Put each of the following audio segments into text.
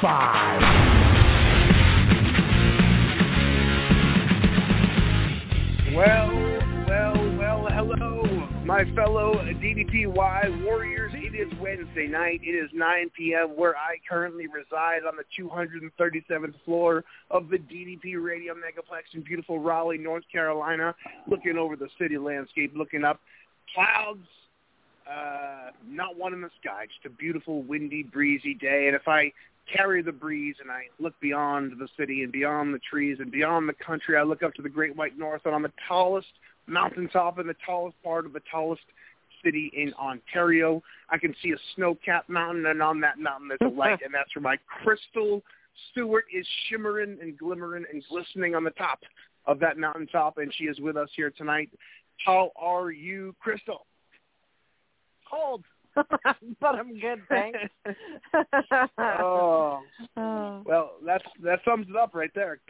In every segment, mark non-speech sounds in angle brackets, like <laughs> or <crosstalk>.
Five. Well, well, well, hello, my fellow DDPY Warriors. It is Wednesday night. It is 9 p.m. where I currently reside on the 237th floor of the DDP Radio Megaplex in beautiful Raleigh, North Carolina, looking over the city landscape, looking up clouds, uh, not one in the sky, just a beautiful, windy, breezy day. And if I carry the breeze and I look beyond the city and beyond the trees and beyond the country, I look up to the Great White North and on the tallest mountaintop in the tallest part of the tallest city in Ontario. I can see a snow-capped mountain, and on that mountain there's a light, and that's where my Crystal Stewart is shimmering and glimmering and glistening on the top of that mountaintop, and she is with us here tonight. How are you, Crystal? Cold, <laughs> but I'm good, thanks. <laughs> Oh, Oh. <laughs> well, that's that sums it up right there.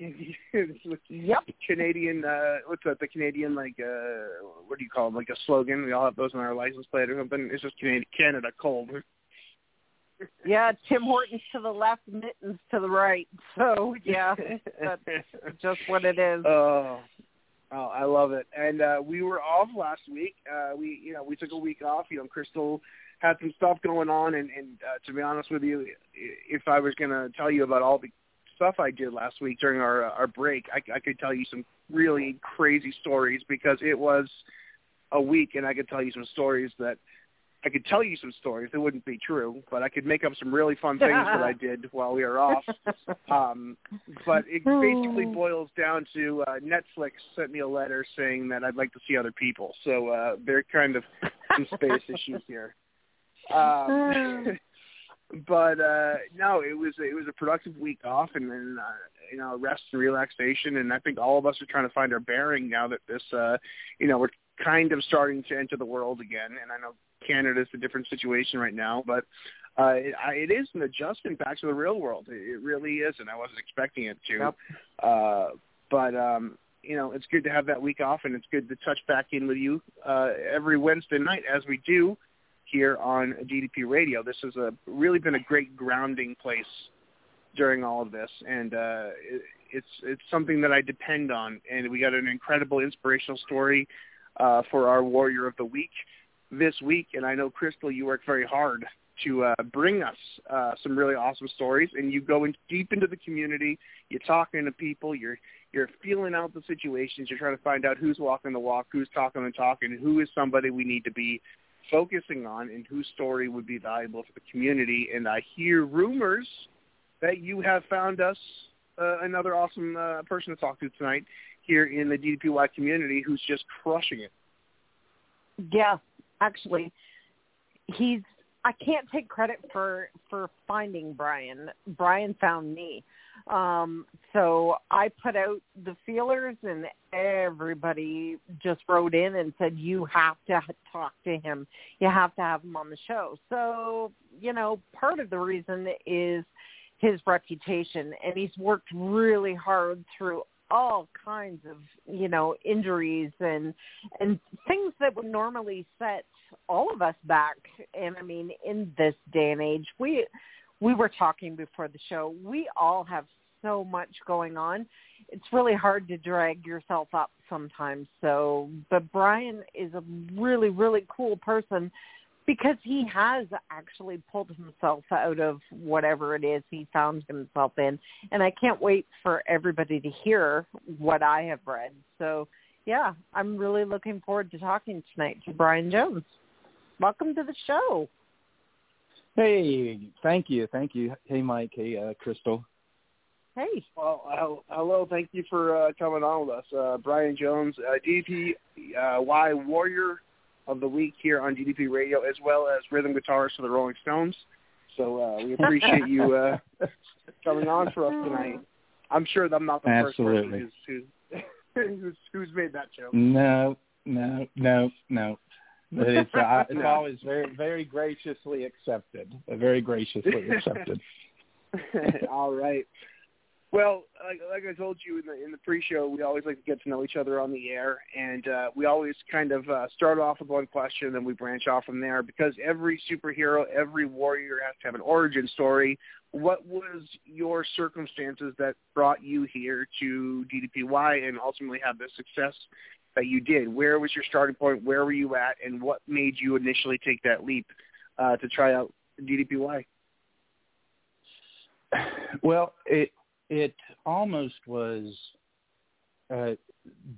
Yep. Canadian, uh, what's that? The Canadian, like, uh, what do you call them? Like a slogan. We all have those on our license plate or something. It's just Canada, Canada cold. Yeah, Tim Hortons to the left, Mittens to the right. So yeah, that's just what it is. Oh, oh, I love it. And uh, we were off last week. Uh, we, you know, we took a week off. You know, Crystal had some stuff going on, and, and uh, to be honest with you, if I was going to tell you about all the stuff I did last week during our uh, our break, I, I could tell you some really crazy stories because it was a week, and I could tell you some stories that I could tell you some stories that wouldn't be true, but I could make up some really fun things that I <laughs> did while we were off. Um, but it basically boils down to uh, Netflix sent me a letter saying that I'd like to see other people. So uh, they're kind of some space issues <laughs> here. Um, <laughs> but uh, no, it was it was a productive week off, and then uh, you know rest and relaxation. And I think all of us are trying to find our bearing now that this, uh, you know, we're kind of starting to enter the world again. And I know Canada's a different situation right now, but uh, it, I, it is an adjustment back to the real world. It, it really is, and I wasn't expecting it to. Yep. Uh, but um, you know, it's good to have that week off, and it's good to touch back in with you uh, every Wednesday night as we do here on DDP Radio. This has a, really been a great grounding place during all of this, and uh, it, it's it's something that I depend on. And we got an incredible inspirational story uh, for our Warrior of the Week this week. And I know Crystal, you worked very hard to uh, bring us uh, some really awesome stories, and you go in deep into the community. You're talking to people. You're you're feeling out the situations. You're trying to find out who's walking the walk, who's talking the talk, and who is somebody we need to be focusing on, and whose story would be valuable for the community. And I hear rumors that you have found us uh, another awesome uh, person to talk to tonight here in the DDPY community who's just crushing it. Yeah, actually, he's. I can't take credit for for finding Brian. Brian found me. Um, so I put out the feelers, and everybody just wrote in and said, "You have to talk to him. You have to have him on the show." So you know, part of the reason is his reputation, and he's worked really hard through all kinds of you know injuries and and things that would normally set all of us back and i mean in this day and age we we were talking before the show we all have so much going on. It's really hard to drag yourself up sometimes. So, but Brian is a really, really cool person because he has actually pulled himself out of whatever it is he found himself in. And I can't wait for everybody to hear what I have read. So, yeah, I'm really looking forward to talking tonight to Brian Jones. Welcome to the show. Hey, thank you, thank you. Hey, Mike. Hey, uh, Crystal. Hey. Well, hello. Thank you for uh, coming on with us, uh, Brian Jones, uh, DDP uh, Y Warrior of the week here on DDP Radio, as well as rhythm guitarist for the Rolling Stones. So uh, we <laughs> appreciate you uh, coming on for us tonight. I'm sure I'm not the Absolutely. first person who's, who's, <laughs> who's, who's made that joke. No, no, no, no. It's uh, <laughs> it's always very very graciously accepted. Very graciously accepted. <laughs> <laughs> All right. Well, like, like I told you in the in the pre-show, we always like to get to know each other on the air, and uh, we always kind of uh, start off with one question, and then we branch off from there. Because every superhero, every warrior has to have an origin story. What was your circumstances that brought you here to DDPY and ultimately have the success that you did? Where was your starting point? Where were you at, and what made you initially take that leap uh, to try out DDPY? Well, it it almost was uh,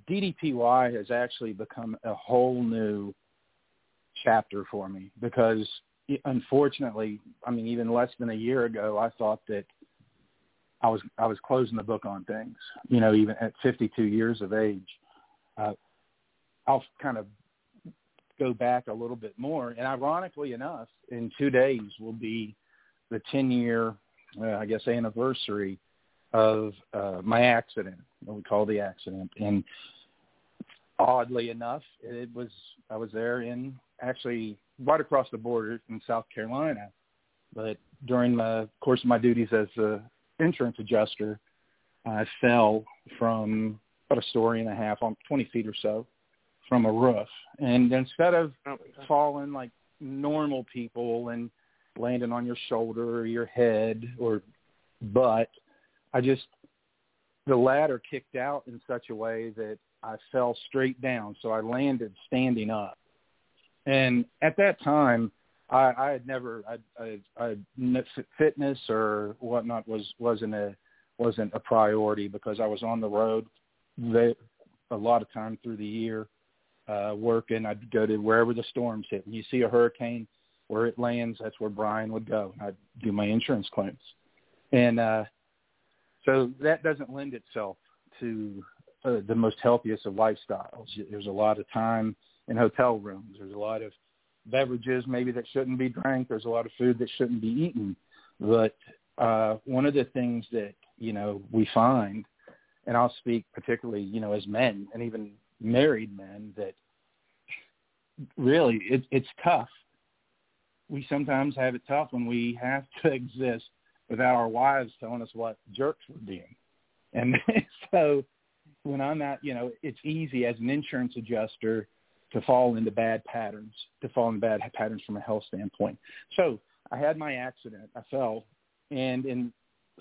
DDPY has actually become a whole new chapter for me because unfortunately, I mean, even less than a year ago, I thought that I was I was closing the book on things. You know, even at 52 years of age, uh, I'll kind of go back a little bit more. And ironically enough, in two days will be the 10 year, uh, I guess, anniversary of uh, my accident, what we call the accident. And oddly enough, it was I was there in actually right across the border in South Carolina. But during the course of my duties as a insurance adjuster, I fell from about a story and a half, on 20 feet or so, from a roof. And instead of oh, falling like normal people and landing on your shoulder or your head or butt, I just the ladder kicked out in such a way that I fell straight down. So I landed standing up. And at that time, I, I had never, I, I, I, fitness or whatnot was wasn't a wasn't a priority because I was on the road they, a lot of time through the year uh, working. I'd go to wherever the storms hit. When you see a hurricane, where it lands, that's where Brian would go. I'd do my insurance claims, and uh, so that doesn't lend itself to uh, the most healthiest of lifestyles. There's a lot of time in hotel rooms. There's a lot of beverages maybe that shouldn't be drank. There's a lot of food that shouldn't be eaten. But uh, one of the things that you know we find, and I'll speak particularly you know as men and even married men that really it, it's tough. We sometimes have it tough when we have to <laughs> exist without our wives telling us what jerks we're being. And <laughs> so when I'm at, you know, it's easy as an insurance adjuster to fall into bad patterns, to fall into bad patterns from a health standpoint. So I had my accident. I fell and in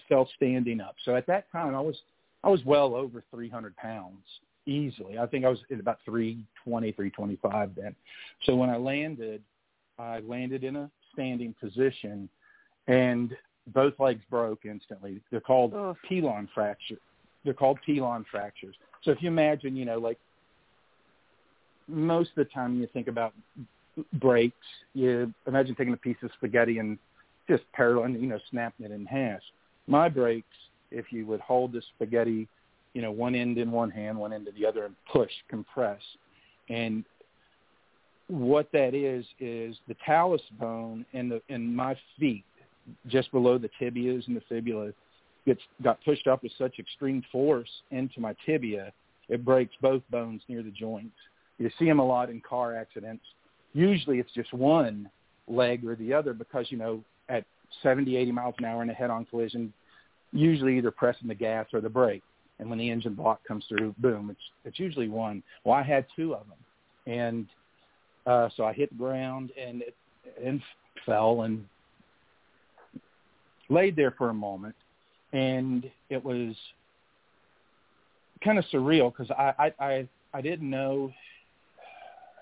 fell standing up. So at that time I was I was well over 300 pounds easily. I think I was at about 320, 325 then. So when I landed, I landed in a standing position and both legs broke instantly. They're called oh. pilon fracture. They're called pilon fractures. So if you imagine, you know, like most of the time you think about breaks, you imagine taking a piece of spaghetti and just parallel, you know, snapping it in half. My breaks, if you would hold the spaghetti, you know, one end in one hand, one end in the other, and push, compress, and what that is is the talus bone in the in my feet just below the tibias and the fibula gets got pushed up with such extreme force into my tibia, it breaks both bones near the joints. You see them a lot in car accidents. Usually it's just one leg or the other because, you know, at 70, 80 miles an hour in a head-on collision, usually either pressing the gas or the brake. And when the engine block comes through, boom, it's it's usually one. Well, I had two of them, and uh, so I hit the ground and it, and fell and laid there for a moment, and it was kind of surreal because I, I I I didn't know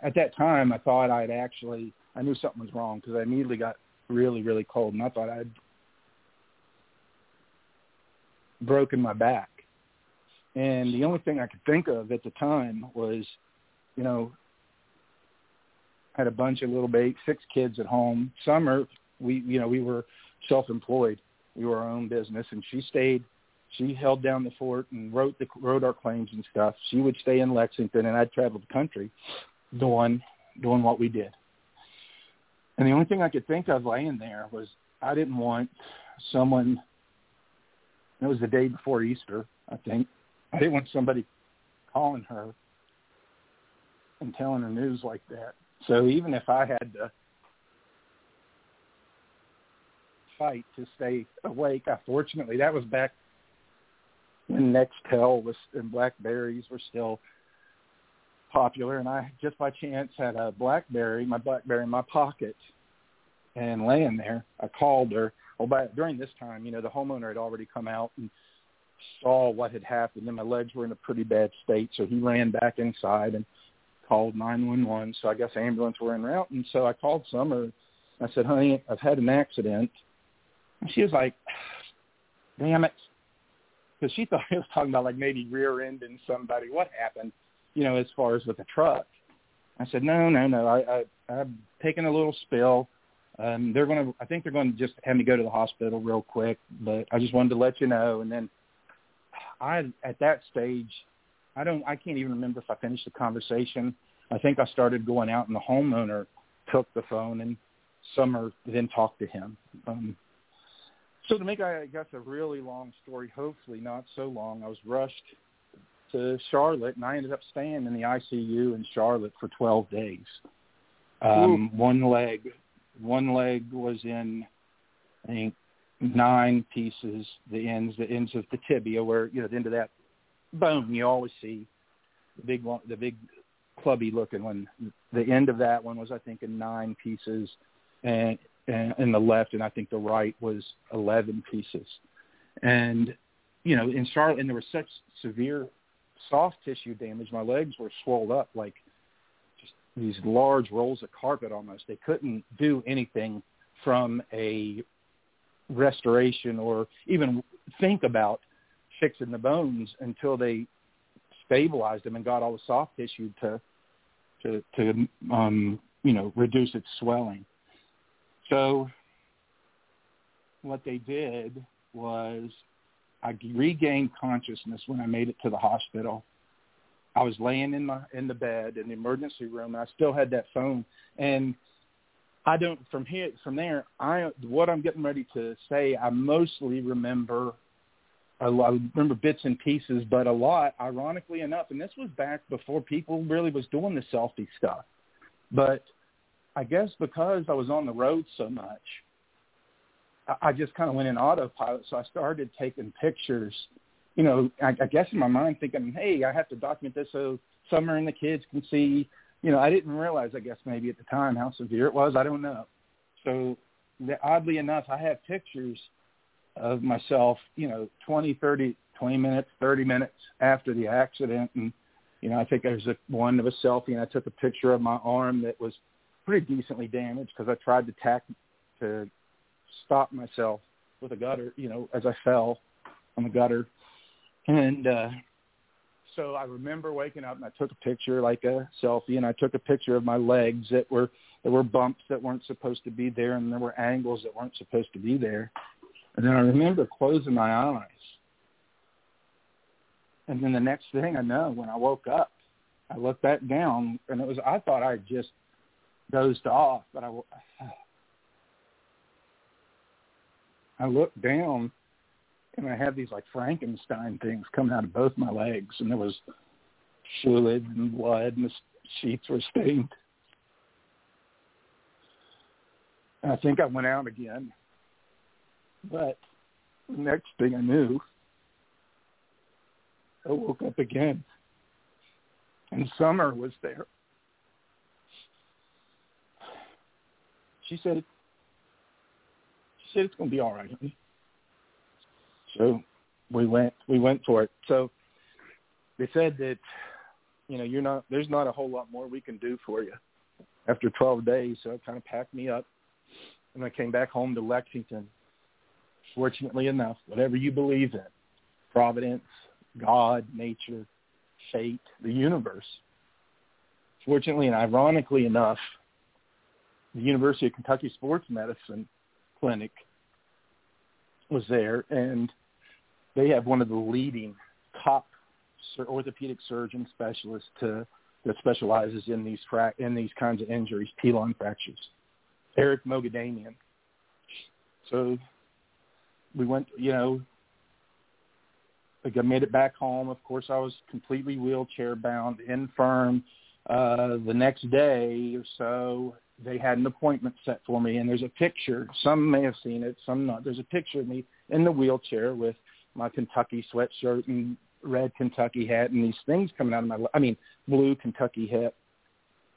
at that time. I thought I'd actually I knew something was wrong because I immediately got really really cold, and I thought I'd broken my back. And the only thing I could think of at the time was, you know, had a bunch of little baby, six kids at home. Summer, we, you know, we were self-employed. We were our own business, and she stayed. She held down the fort and wrote the wrote our claims and stuff. She would stay in Lexington, and I'd travel the country, doing doing what we did. And the only thing I could think of laying there was I didn't want someone. It was the day before Easter, I think. I didn't want somebody calling her and telling her news like that. So even if I had to fight to stay awake, I fortunately that was back when Nextel was and Blackberries were still popular, and I just by chance had a BlackBerry, my BlackBerry in my pocket, and laying there, I called her. Oh, well, by during this time, you know, the homeowner had already come out and saw what had happened, and my legs were in a pretty bad state, so he ran back inside and called 911. So I guess ambulance were en route, and so I called Summer. I said, "Honey, I've had an accident." And she was like, "Damn it," because she <laughs> thought he was talking about like maybe rear-ending somebody. What happened? You know, as far as with the truck. I said, "No, no, no. I, I I've taken a little spill." Um, they're going to, I think they're going to just have me go to the hospital real quick, but I just wanted to let you know. And then I, at that stage, I don't, I can't even remember if I finished the conversation. I think I started going out and the homeowner took the phone and Summer then talked to him. Um, so to make, I guess, a really long story, hopefully not so long, I was rushed to Charlotte and I ended up staying in the ICU in Charlotte for 12 days. Um, one leg one leg was in, I think, nine pieces. The ends, the ends of the tibia, where you know the end of that bone you always see the big one, the big clubby looking one. The end of that one was, I think, in nine pieces, and, and in the left, and I think the right was eleven pieces. And you know, in Charlotte, and there was such severe soft tissue damage. My legs were swelled up like these large rolls of carpet almost. They couldn't do anything from a restoration or even think about fixing the bones until they stabilized them and got all the soft tissue to to to um you know reduce its swelling. So what they did was I regained consciousness when I made it to the hospital I was laying in my in the bed in the emergency room. And I still had that phone, and I don't from here from there. I what I'm getting ready to say. I mostly remember. I remember bits and pieces, but a lot, ironically enough, and this was back before people really was doing the selfie stuff. But I guess because I was on the road so much, I just kind of went in autopilot. So I started taking pictures you know, I, I guess in my mind thinking, hey, I have to document this so Summer and the kids can see. You know, I didn't realize, I guess maybe at the time how severe it was. I don't know. So the, oddly enough, I have pictures of myself, you know, 20, 30, 20 minutes, 30 minutes after the accident. And, you know, I think there's a, one of a selfie and I took a picture of my arm that was pretty decently damaged because I tried to tack to stop myself with a gutter, you know, as I fell on the gutter and uh, so I remember waking up and I took a picture, like a selfie, and I took a picture of my legs that were there were bumps that weren't supposed to be there, and there were angles that weren't supposed to be there. And then I remember closing my eyes. And then the next thing I know, when I woke up, I looked back down, and it was I thought I just dozed off, but I <sighs> I looked down and I had these like Frankenstein things coming out of both my legs, and there was fluid and blood, and the sheets were stained. And I think I went out again, but the next thing I knew, I woke up again, and Summer was there. She said, "She said it's going to be all right, honey." So we went we went for it. So they said that you know you're not there's not a whole lot more we can do for you after 12 days. So it kind of packed me up, and I came back home to Lexington. Fortunately enough, whatever you believe in, providence, God, nature, fate, the universe. Fortunately and ironically enough, the University of Kentucky Sports Medicine Clinic was there, and they have one of the leading top orthopedic surgeon specialists to, that specializes in these fra- in these kinds of injuries, T-lung fractures. Eric Moghadamian. So we went, you know, I made it back home. Of course, I was completely wheelchair bound, infirm. Uh, the next day or so, they had an appointment set for me, and there's a picture. Some may have seen it, some not. There's a picture of me in the wheelchair with my Kentucky sweatshirt and red Kentucky hat, and these things coming out of my, I mean, blue Kentucky hat,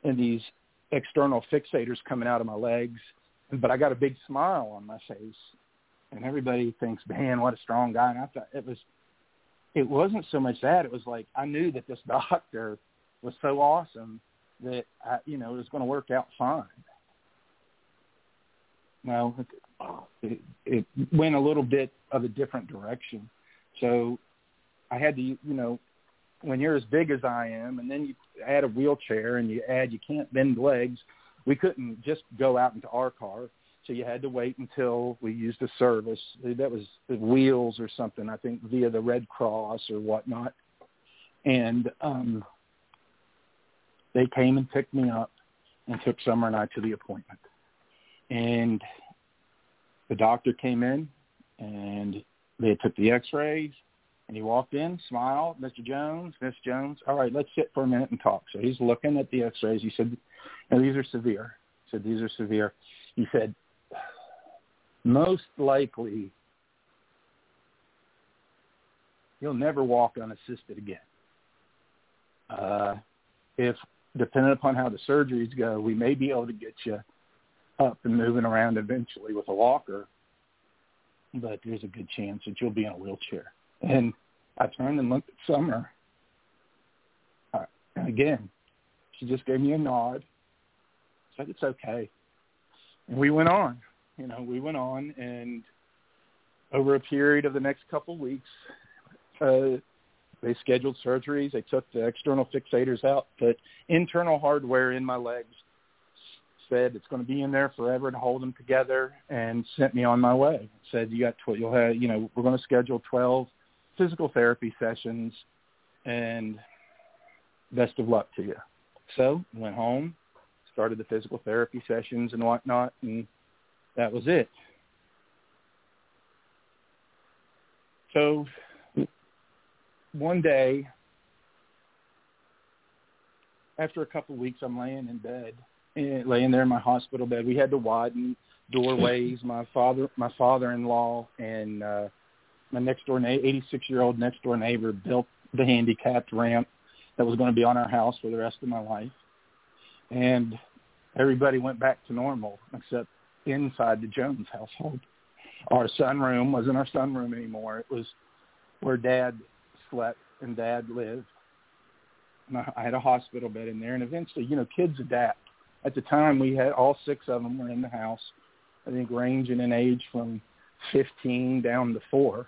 and these external fixators coming out of my legs. But I got a big smile on my face, and everybody thinks, man, what a strong guy. And I thought it was, it wasn't so much that. It was like I knew that this <laughs> doctor was so awesome that I, you know it was going to work out fine. Well, it, it went a little bit of a different direction. So I had to, you know, when you're as big as I am, and then you add a wheelchair and you add you can't bend legs, we couldn't just go out into our car. So you had to wait until we used a service. That was wheels or something, I think, via the Red Cross or whatnot. And um, they came and picked me up and took Summer and I to the appointment. And the doctor came in and they took the x-rays and he walked in, smiled, Mr. Jones, Miss Jones, all right, let's sit for a minute and talk. So he's looking at the x-rays. He said, no, these are severe. He said, these are severe. He said, most likely you'll never walk unassisted again. Uh, if depending upon how the surgeries go, we may be able to get you up and moving around eventually with a walker, but there's a good chance that you'll be in a wheelchair. And I turned and looked at Summer. Uh, and again, she just gave me a nod. Said it's okay. And we went on. You know, we went on, and over a period of the next couple of weeks, uh, they scheduled surgeries. They took the external fixators out, put internal hardware in my legs, said it's going to be in there forever to hold them together, and sent me on my way. Said you got tw- you'll have you know we're going to schedule 12 physical therapy sessions, and best of luck to you. So went home, started the physical therapy sessions and whatnot, and that was it. So one day, after a couple of weeks, I'm laying in bed, laying there in my hospital bed. We had to widen doorways. My father, my father-in-law, and uh, my next door, 86 year old next door neighbor built the handicapped ramp that was going to be on our house for the rest of my life, and everybody went back to normal except inside the Jones household. Our sunroom wasn't our sunroom anymore. It was where Dad slept and Dad lived. I had a hospital bed in there, and eventually, you know, kids adapt. At the time, we had all six of them were in the house. I think ranging in age from 15 down to four.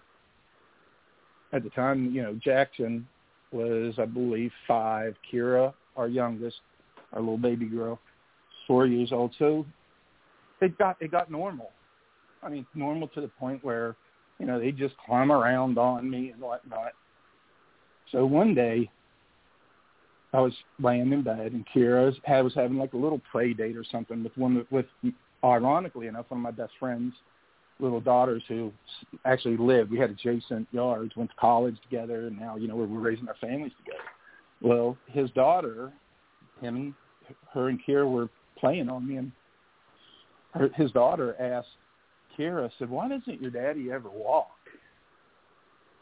At the time, you know, Jackson was, I believe, five. Kira, our youngest, our little baby girl, four years old. So it got it got normal. I mean, normal to the point where, you know, they just climb around on me and whatnot. So one day, I was laying in bed, and Kira was, was having like a little play date or something with one with, ironically enough, one of my best friends' little daughters who actually lived. We had adjacent yards, went to college together, and now you know we're, we're raising our families together. Well, his daughter, him, her, and Kira were playing on me, and her, his daughter asked Kira, said, "Why doesn't your daddy ever walk?"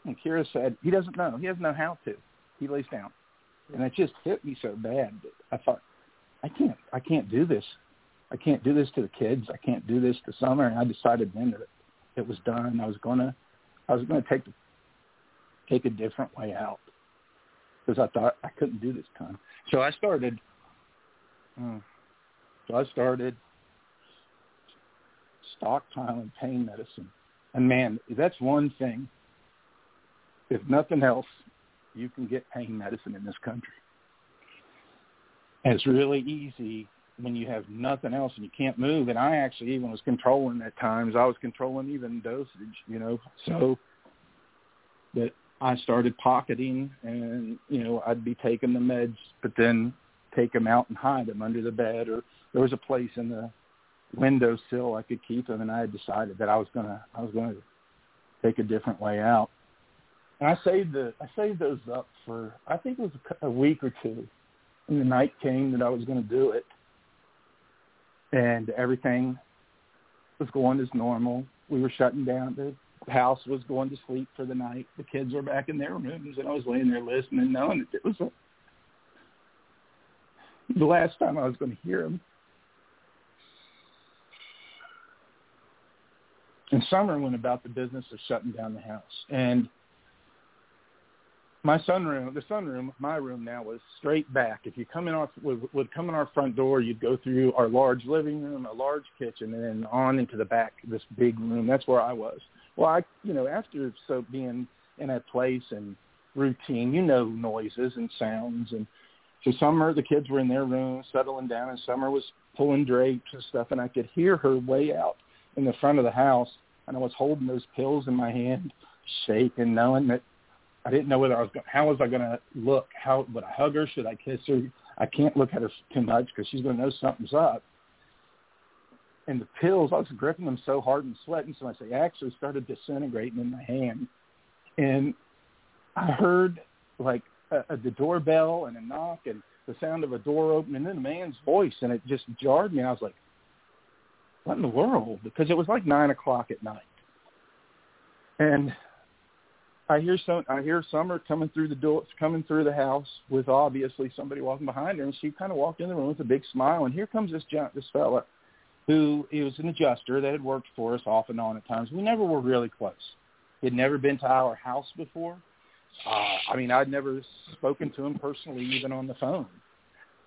And Kira said, he doesn't know. He doesn't know how to. He lays down. And it just hit me so bad that I thought, I can't, I can't do this. I can't do this to the kids. I can't do this to Summer. And I decided then that it was done. I was to I was to take take a different way out because I thought I couldn't do this time. So I started. Uh, so I started stockpiling pain medicine, and man, that's one thing. If nothing else, you can get pain medicine in this country. And it's really easy when you have nothing else and you can't move. And I actually even was controlling at times. I was controlling even dosage, you know. So that I started pocketing, and you know I'd be taking the meds, but then take them out and hide them under the bed, or there was a place in the windowsill I could keep them, and I had decided that I was gonna I was gonna take a different way out. And I saved the I saved those up for I think it was a, week or two. And the night came that I was going to do it, and everything was going as normal. We were shutting down. The house was going to sleep for the night. The kids were back in their rooms, and I was laying there listening, knowing that it was a, the last time I was going to hear them. And Summer went about the business of shutting down the house, and my sunroom, the sunroom, my room now was straight back. If you come in our would, would come in our front door, you'd go through our large living room, a large kitchen, and then on into the back, this big room. That's where I was. Well, I, you know, after so being in a place and routine, you know, noises and sounds, and so Summer, the kids were in their room settling down, and Summer was pulling drapes and stuff, and I could hear her way out in the front of the house, and I was holding those pills in my hand, shaking, knowing that I didn't know whether I was going, how was I going to look? How would I hug her? Should I kiss her? I can't look at her too much because she's going to know something's up. And the pills, I was gripping them so hard and sweating, so they actually started disintegrating in my hand. And I heard like a, a, the doorbell and a knock and the sound of a door opening and then a man's voice, and it just jarred me. I was like, "What in the world?" Because it was like nine o'clock at night, and I hear some. I hear Summer coming through the door, coming through the house with obviously somebody walking behind her, and she kind of walked in the room with a big smile. And here comes this this fella, who he was an adjuster that had worked for us off and on at times. We never were really close. He had never been to our house before. Uh, I mean, I'd never spoken to him personally, even on the phone.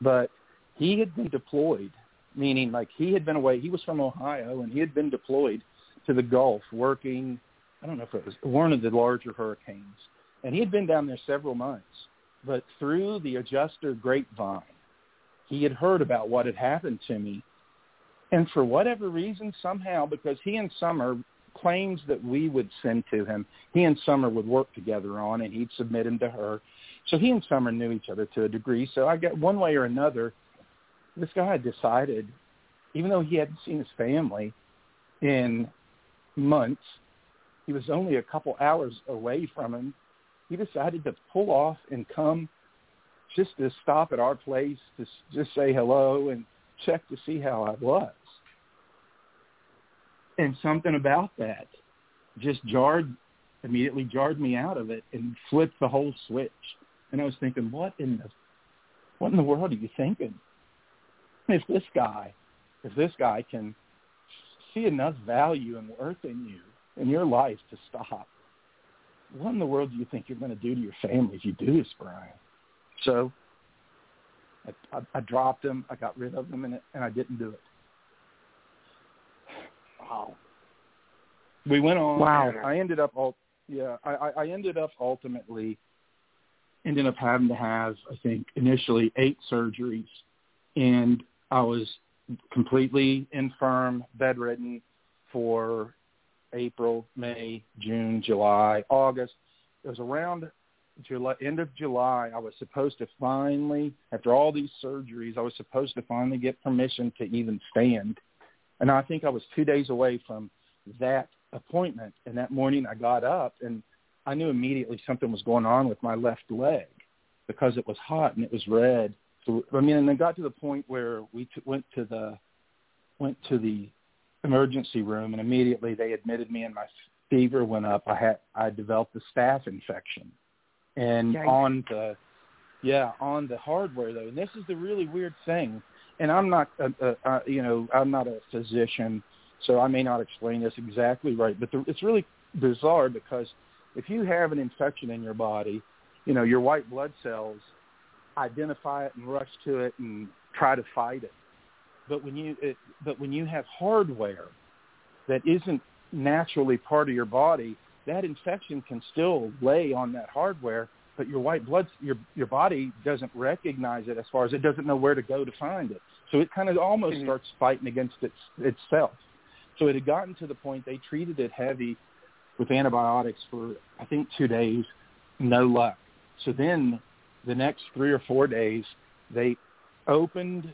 But he had been deployed, meaning like he had been away. He was from Ohio, and he had been deployed to the Gulf, working I don't know if it was one of the larger hurricanes, and he had been down there several months. But through the adjuster grapevine, he had heard about what had happened to me, and for whatever reason, somehow, because he and Summer claims that we would send to him, he and Summer would work together on, and he'd submit him to her. So he and Summer knew each other to a degree. So I got one way or another, this guy had decided, even though he hadn't seen his family in months, he was only a couple hours away from him. He decided to pull off and come just to stop at our place to just say hello and check to see how I was. And something about that just jarred, immediately jarred me out of it and flipped the whole switch. And I was thinking, what in the, what in the world are you thinking? If this guy, if this guy can see enough value and worth in you in your life to stop. What in the world do you think you're going to do to your family if you do this, Brian? So I, I, I dropped them. I got rid of them, and, it, and I didn't do it. Wow. We went on. Wow. I ended up all. Yeah, I, I ended up ultimately ended up having to have, I think, initially eight surgeries, and I was completely infirm, bedridden for April, May, June, July, August. It was around July, end of July. I was supposed to finally, after all these surgeries, I was supposed to finally get permission to even stand. And I think I was two days away from that appointment. And that morning I got up and I knew immediately something was going on with my left leg because it was hot and it was red. So I mean, and it got to the point where we t- went to the went to the emergency room, and immediately they admitted me, and my fever went up. I had I developed a staph infection, and Yikes. on the yeah on the hardware though, and this is the really weird thing. And I'm not a, a, a you know I'm not a physician, so I may not explain this exactly right, but the, it's really bizarre because if you have an infection in your body, you know, your white blood cells identify it and rush to it and try to fight it. But when you it, but when you have hardware that isn't naturally part of your body, that infection can still lay on that hardware, but your white blood your your body doesn't recognize it as far as it doesn't know where to go to find it. So it kind of almost mm-hmm. starts fighting against its itself. So it had gotten to the point they treated it heavy with antibiotics for I think two days, no luck. So then the next three or four days they opened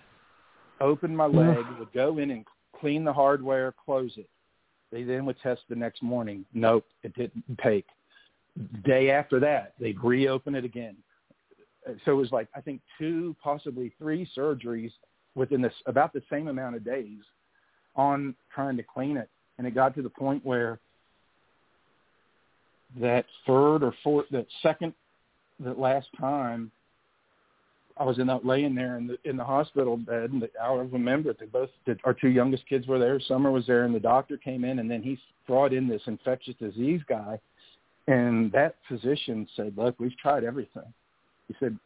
opened my leg, would go in and clean the hardware, close it. They then would test the next morning. Nope, it didn't take. Day after that, they'd reopen it again. So it was like I think two, possibly three surgeries within this about the same amount of days on trying to clean it. And it got to the point where that third or fourth, that second, that last time I was in that laying there in the in the hospital bed, and the, I remember that both that our two youngest kids were there. Summer was there, and the doctor came in, and then he brought in this infectious disease guy, and that physician said, "Look, we've tried everything." He said,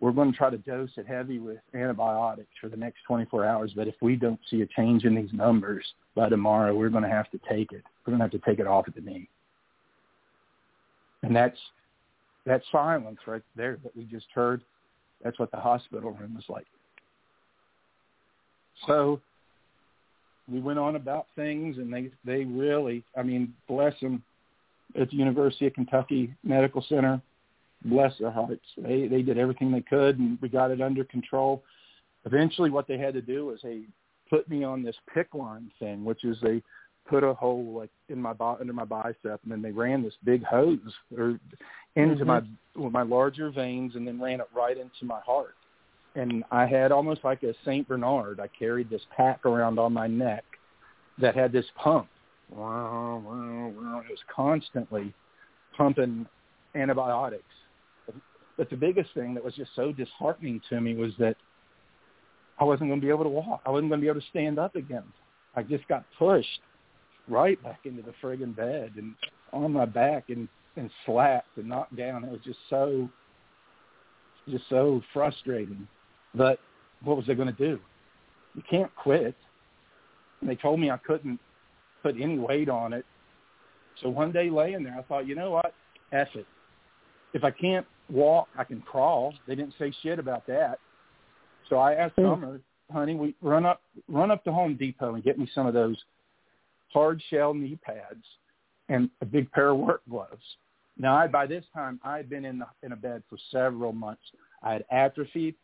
"We're going to try to dose it heavy with antibiotics for the next 24 hours, but if we don't see a change in these numbers by tomorrow, we're going to have to take it. We're going to have to take it off at the knee." And that's that silence right there that we just heard that's what the hospital room was like. So we went on about things, and they they really, I mean, bless them, at the University of Kentucky Medical Center, bless their hearts. They they did everything they could, and we got it under control. Eventually, what they had to do was they put me on this PICC line thing, which is they put a hole like in my under my bicep, and then they ran this big hose or into mm-hmm. my my larger veins, and then ran it right into my heart. And I had almost like a Saint Bernard. I carried this pack around on my neck that had this pump. Wow, wow, wow. It was constantly pumping antibiotics. But the biggest thing that was just so disheartening to me was that I wasn't going to be able to walk. I wasn't going to be able to stand up again. I just got pushed right back into the friggin' bed and on my back and and slapped and knocked down. It was just so just so frustrating. But what was I going to do? You can't quit. And they told me I couldn't put any weight on it. So one day laying there, I thought, you know what? F it. If I can't walk, I can crawl. They didn't say shit about that. So I asked mm. Summer, honey, we run up run up to Home Depot and get me some of those hard shell knee pads, and a big pair of work gloves. Now, I, by this time, I had been in, the, in a bed for several months. I had atrophied.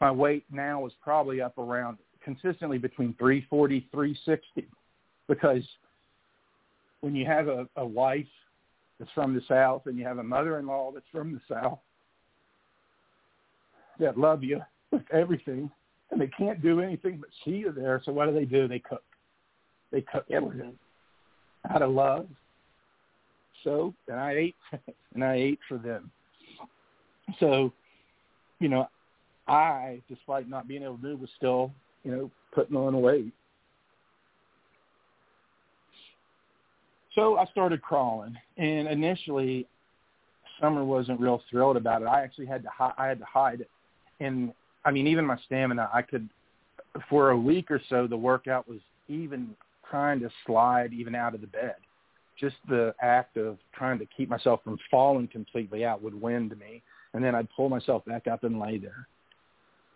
My weight now is probably up around consistently between 340, 360, because when you have a, a wife that's from the South and you have a mother-in-law that's from the South that love you with everything, and they can't do anything but see you there. So what do they do? They cook. They cook everything out of love. So, and I ate, <laughs> and I ate for them. So, you know, I, despite not being able to move, was still, you know, putting on weight. So I started crawling, and initially, Summer wasn't real thrilled about it. I actually had to hi- I had to hide it, and I mean, even my stamina, I could, for a week or so, the workout was even trying to slide even out of the bed. Just the act of trying to keep myself from falling completely out would wind me. And then I'd pull myself back up and lay there.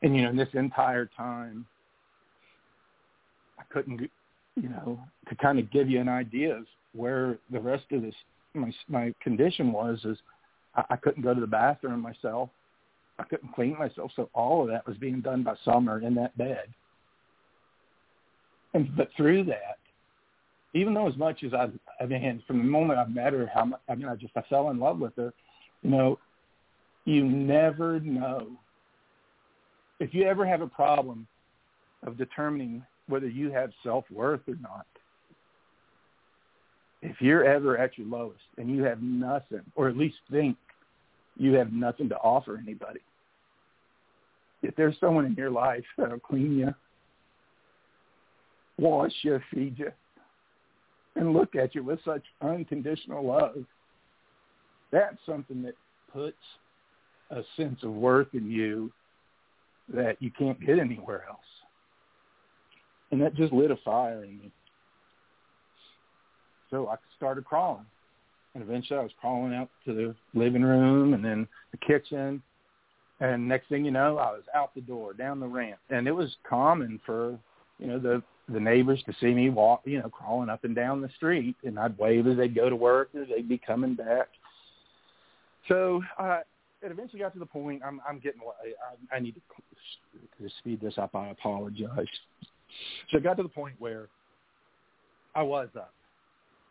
And, you know, this entire time, I couldn't, you know, to kind of give you an idea of where the rest of this, my, my condition was, is I, I couldn't go to the bathroom myself. I couldn't clean myself. So all of that was being done by Summer in that bed. And but through that, even though as much as I, I mean, from the moment I met her, how I mean, I just I fell in love with her. You know, you never know if you ever have a problem of determining whether you have self worth or not. If you're ever at your lowest and you have nothing, or at least think you have nothing to offer anybody, if there's someone in your life that'll clean you, wash you, feed you, and look at you with such unconditional love. That's something that puts a sense of worth in you that you can't get anywhere else. And that just lit a fire in me. So I started crawling. And eventually I was crawling out to the living room and then the kitchen. And next thing you know, I was out the door, down the ramp. And it was common for, you know, the the neighbors to see me walk, you know, crawling up and down the street. And I'd wave as they'd go to work and they'd be coming back. So uh, it eventually got to the point I'm, I'm getting, I, I need to, to speed this up. I apologize. So it got to the point where I was up.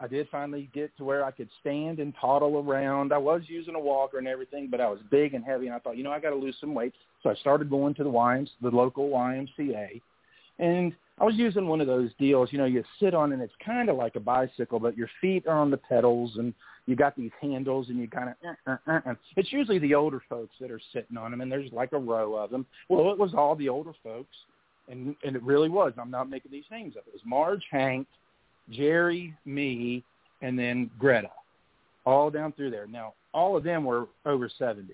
I did finally get to where I could stand and toddle around. I was using a walker and everything, but I was big and heavy, and I thought, you know, I got to lose some weight. So I started going to the YMs, the local YMCA, and I was using one of those deals. You know, you sit on and it's kind of like a bicycle, but your feet are on the pedals, and you got these handles, and you kind of. Uh, uh, uh. It's usually the older folks that are sitting on them, and there's like a row of them. Well, it was all the older folks, and and it really was. I'm not making these names up. It was Marge, Hank, Jerry, me, and then Greta, all down through there. Now, all of them were over 70,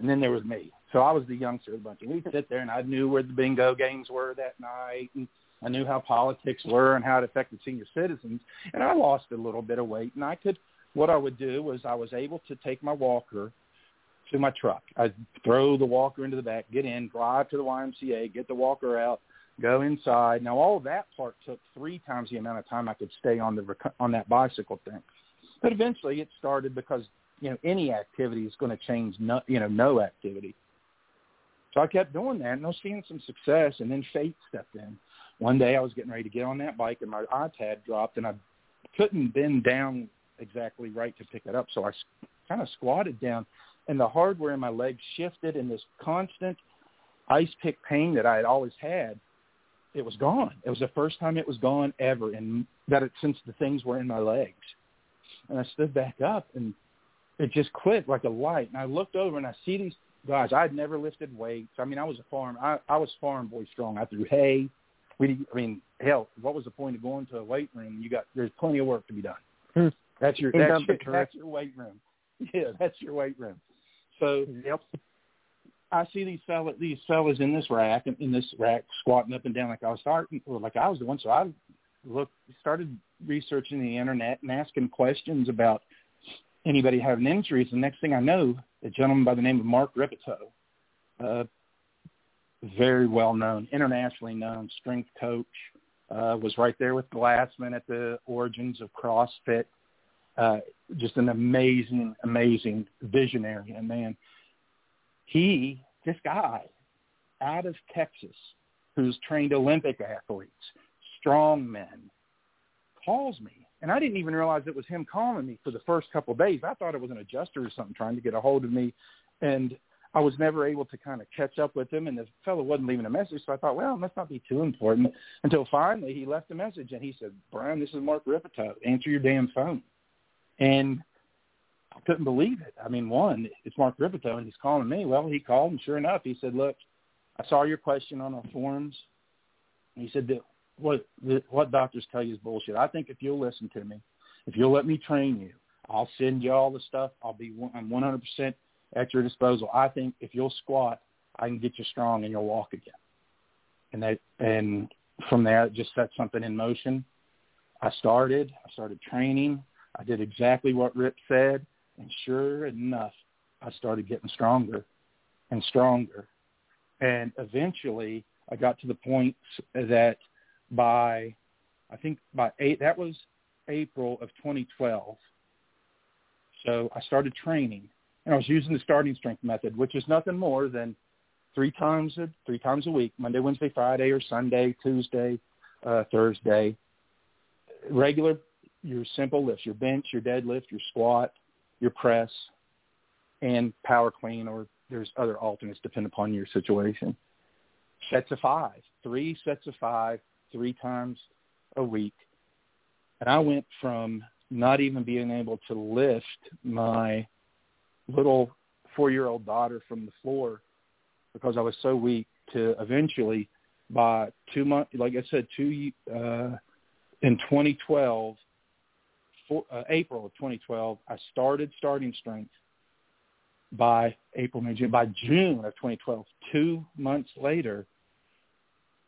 and then there was me. So I was the youngster of the bunch. And we'd sit there, and I knew where the bingo games were that night, and I knew how politics were and how it affected senior citizens. And I lost a little bit of weight, and I could. What I would do was I was able to take my walker to my truck. I'd throw the walker into the back, get in, drive to the YMCA, get the walker out, go inside. Now all of that part took three times the amount of time I could stay on the on that bicycle thing. But eventually it started because you know any activity is going to change no you know no activity. So I kept doing that and I was seeing some success and then fate stepped in. One day I was getting ready to get on that bike and my iPad dropped and I couldn't bend down exactly right to pick it up. So I kind of squatted down and the hardware in my leg shifted and this constant ice pick pain that I had always had it was gone. It was the first time it was gone ever, and that it, since the things were in my legs. And I stood back up, and it just quit like a light. And I looked over, and I see these guys. I'd never lifted weights. I mean, I was a farm. I, I was farm boy strong. I threw hay. We, I mean, hell, what was the point of going to a weight room? You got there's plenty of work to be done. Hmm. That's your that's your, that's your weight room. <laughs> Yeah, that's your weight room. So yep. I see these fellas, these fellas in this rack, in this rack, squatting up and down like I was starting, or like I was doing. So I looked, started researching the internet and asking questions about anybody having injuries. The next thing I know, a gentleman by the name of Mark Rippetoe, uh, very well known, internationally known strength coach, uh, was right there with Glassman at the origins of CrossFit. Uh, just an amazing, amazing visionary and man he, this guy out of Texas who's trained Olympic athletes, strong men, calls me. And I didn't even realize it was him calling me for the first couple of days. I thought it was an adjuster or something trying to get a hold of me. And I was never able to kind of catch up with him, and the fellow wasn't leaving a message. So I thought, well, it must not be too important. Until finally, he left a message, and he said, "Brian, this is Mark Rippetoe. Uh, answer your damn phone." And I couldn't believe it. I mean, one, it's Mark Rippetoe, and he's calling me. Well, he called, and sure enough, he said, "Look, I saw your question on our forums." And he said that what what doctors tell you is bullshit. I think if you'll listen to me, if you'll let me train you, I'll send you all the stuff. I'll be I'm 100% at your disposal. I think if you'll squat, I can get you strong and you'll walk again. And that and from there, it just set something in motion. I started. I started training. I did exactly what Rip said. And sure enough, I started getting stronger and stronger. And eventually I got to the point that by, I think by eight, that was April of 2012. So I started training and I was using the starting strength method, which is nothing more than three times a, three times a week, Monday, Wednesday, Friday, or Sunday, Tuesday, uh, Thursday. Regular, your simple lifts, your bench, your deadlift, your squat, your press, and power clean, or there's other alternates depending upon your situation. Sets of five, three sets of five, three times a week. And I went from not even being able to lift my little four-year-old daughter from the floor because I was so weak to eventually by two months, like I said, two uh, in 2012, for, uh, April of 2012. I started starting strength by April, May, June. By June of 2012, two months later,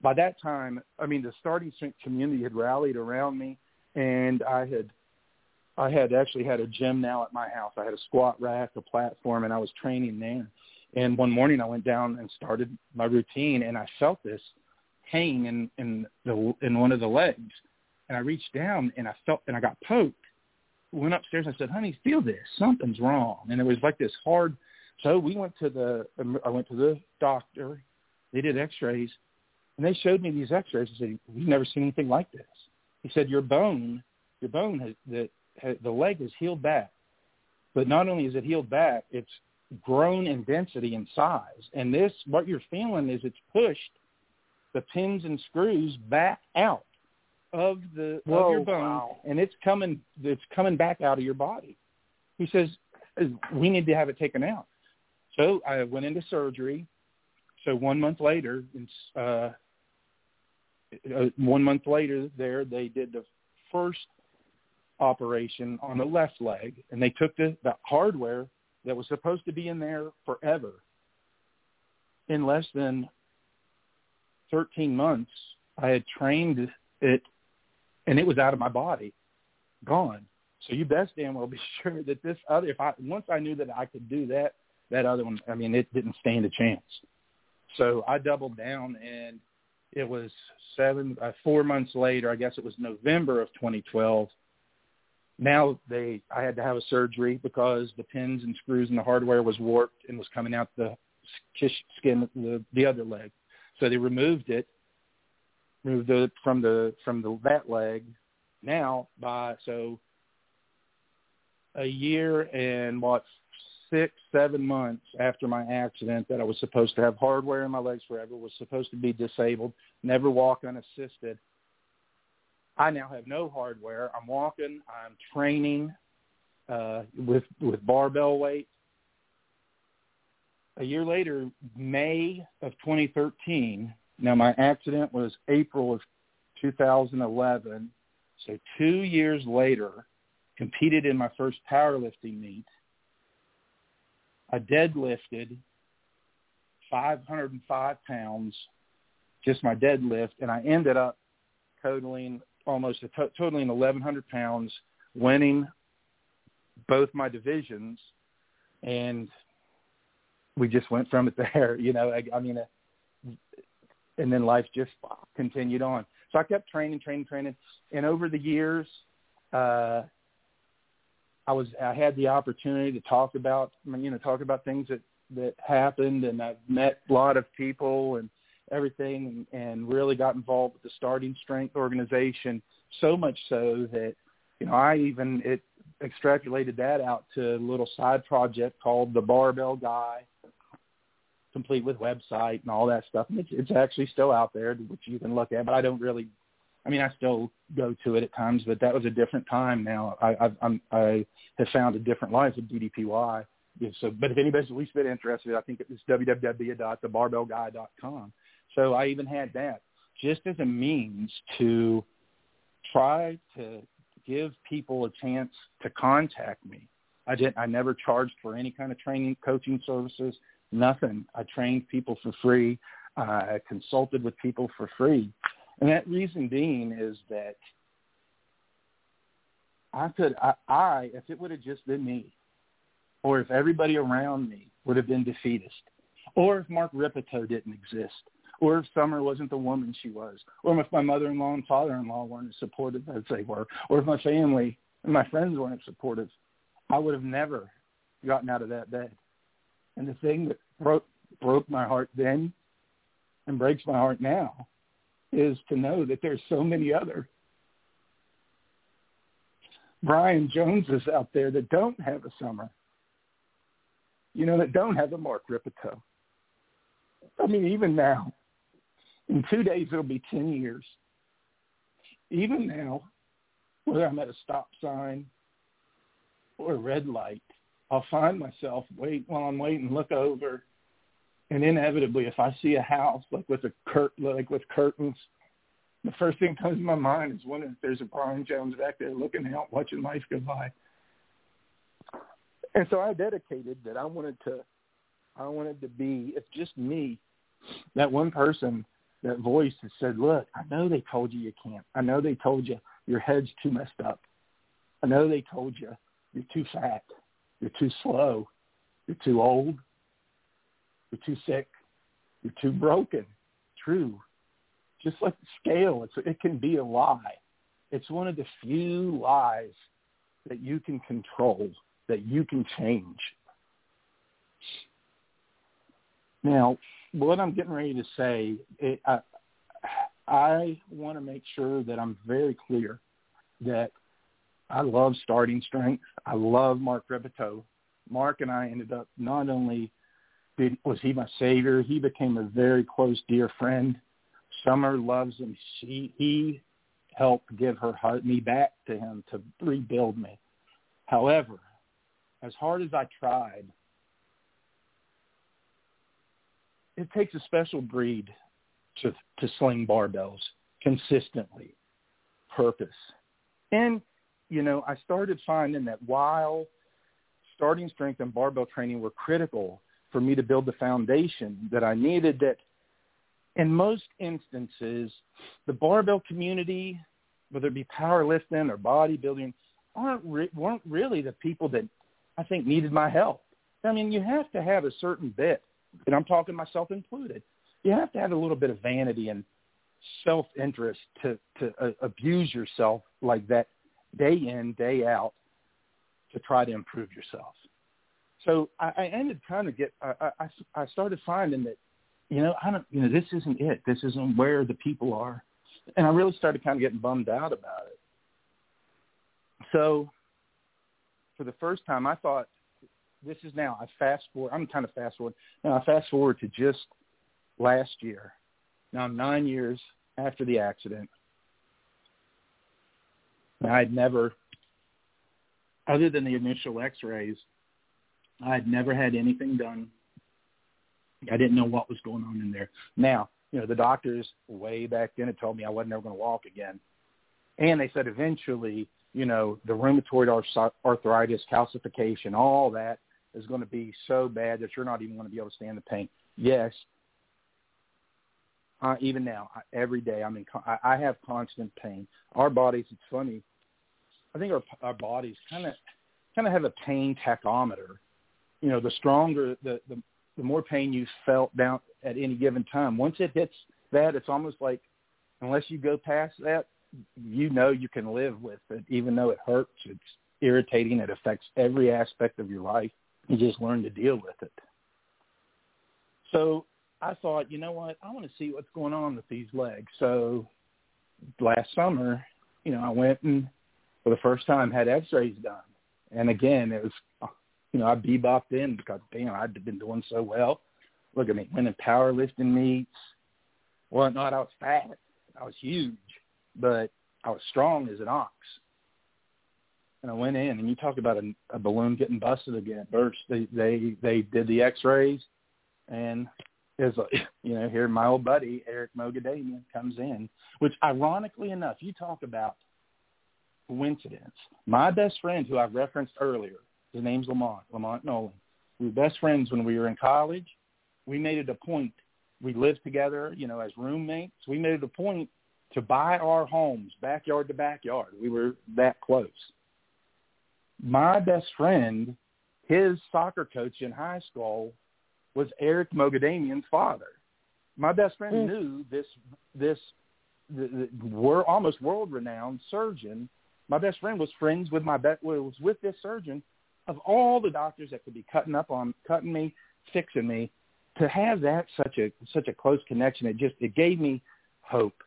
by that time, I mean, the starting strength community had rallied around me, and I had I had actually had a gym now at my house. I had a squat rack, a platform, and I was training there. And one morning I went down and started my routine, and I felt this pain in in the in one of the legs, and I reached down and I felt and I got poked. Went upstairs. I said, "Honey, feel this. Something's wrong." And it was like this hard. So we went to the I went to the doctor. They did X-rays, and they showed me these X-rays. I said, "We've never seen anything like this." He said, "Your bone, your bone has that the leg is healed back. But not only is it healed back, it's grown in density and size. And this, what you're feeling is it's pushed the pins and screws back out of the Whoa, of your bone, wow. and it's coming it's coming back out of your body. He says we need to have it taken out. So I went into surgery. So one month later, uh, uh, one month later, there they did the first operation on the left leg, and they took the, the hardware that was supposed to be in there forever. In less than 13 months, I had trained it, and it was out of my body, gone. So you best damn well be <laughs> sure that this other, if I once I knew that I could do that, that other one, I mean, it didn't stand a chance. So I doubled down, and it was seven, uh, four months later. I guess it was November of 2012 now they I had to have a surgery because the pins and screws and the hardware was warped and was coming out the skin the the other leg. So they removed it, removed it from the from the that leg. Now by so a year and what six seven months after my accident that I was supposed to have hardware in my legs forever was supposed to be disabled, never walk unassisted. I now have no hardware. I'm walking. I'm training uh, with with barbell weights. A year later, May of 2013. Now my accident was April of 2011. So two years later, competed in my first powerlifting meet. I deadlifted 505 pounds, just my deadlift, and I ended up totaling almost a to- totaling 1,100 pounds, winning both my divisions, and we just went from it <laughs> there. You know, I, I mean, uh, and then life just continued on. So I kept training, training, training, and over the years, uh, I was I had the opportunity to talk about you know talk about things that that happened, and I've met a lot of people and everything and, really got involved with the starting strength organization so much so that you know I even it extrapolated that out to a little side project called the Barbell Guy, complete with website and all that stuff. And it's, it's actually still out there, which you can look at. But I don't really, I mean, I still go to it at times, but that was a different time. Now I, I, I'm, I have found a different life with DDPY. So, but if anybody's at least bit interested, I think it's www.thebarbellguy.com. So I even had that just as a means to try to give people a chance to contact me. I didn't. I never charged for any kind of training, coaching services, nothing. I trained people for free. Uh, I consulted with people for free, and that reason being is that I could. I, I if it would have just been me, or if everybody around me would have been defeatist, or if Mark Rippetoe didn't exist, or if Summer wasn't the woman she was, or if my mother-in-law and father-in-law weren't as supportive as they were, or if my family and my friends weren't supportive, I would have never gotten out of that bed. And the thing that broke broke my heart then and breaks my heart now is to know that there's so many other Brian Joneses out there that don't have a summer. You know, that don't have a Mark Rippetoe. I mean, even now, in two days it'll be 10 years. Even now, whether I'm at a stop sign or a red light, I'll find myself wait while I'm waiting, look over, and inevitably, if I see a house like with a curt like with curtains, the first thing comes to my mind is wondering if there's a Brian Jones back there looking out, watching life go by. And so I dedicated that I wanted to, I wanted to be, if just me, that one person, that voice that said, look, I know they told you you can't. I know they told you your head's too messed up. I know they told you you're too fat. You're too slow. You're too old. You're too sick. You're too broken. True. Just like the scale, it's, it can be a lie. It's one of the few lies that you can control, that you can change. Now, what I'm getting ready to say, it, I, I want to make sure that I'm very clear that I love starting strength. I love Mark Rippetoe. Mark and I ended up not only did, was he my savior, he became a very close, dear friend. Summer loves him. She, he helped give her me back to him to rebuild me. However, as hard as I tried, it takes a special breed to to sling barbells consistently, purpose, and you know I started finding that while starting strength and barbell training were critical for me to build the foundation that I needed, that in most instances the barbell community, whether it be powerlifting or bodybuilding, aren't re- weren't really the people that I think needed my help. I mean, you have to have a certain bit and I'm talking myself included. You have to have a little bit of vanity and self-interest to to uh, abuse yourself like that day in day out to try to improve yourself. So I, I ended kind of get I, I I started finding that you know I don't you know this isn't it this isn't where the people are, and I really started kind of getting bummed out about it. So for the first time, I thought this is now. I fast forward. I'm kind of fast forward. Now I fast forward to just last year. Now I'm nine years after the accident. I'd never, other than the initial X-rays, I'd never had anything done. I didn't know what was going on in there. Now, you know, the doctors way back then had told me I wasn't ever going to walk again, and they said eventually, you know, the rheumatoid arthritis, calcification, all that is going to be so bad that you're not even going to be able to stand the pain. Yes, uh, even now, every day I'm in. I, I have constant pain. Our bodies, it's funny. I think our our bodies kind of kind of have a pain tachometer. You know, the stronger the, the the more pain you felt down at any given time. Once it hits that, it's almost like unless you go past that, you know you can live with it, even though it hurts. It's irritating. It affects every aspect of your life. You just learn to deal with it. So I thought, you know what? I want to see what's going on with these legs. So last summer, you know, I went and for the first time had X-rays done. And again, it was, you know, I bebopped in because damn, I'd been doing so well. Look at me, winning powerlifting meets, whatnot. I was fat, I was huge, but I was strong as an ox and I went in, and you talk about a, a balloon getting busted again. Burst. They they they did the X-rays, and is a <laughs> you know here my old buddy Eric Moghadamian comes in, which ironically enough, you talk about coincidence. My best friend, who I referenced earlier, his name's Lamont Lamont Nolan. We were best friends when we were in college. We made it a point. We lived together, you know, as roommates. We made it a point to buy our homes backyard to backyard. We were that close my best friend, his soccer coach in high school was Eric Moghadamian's father. My best friend mm. knew this this the, the, were almost world renowned surgeon. My best friend was friends with my be- was with this surgeon. Of all the doctors that could be cutting up on cutting me, fixing me, to have that such a such a close connection, it just it gave me hope.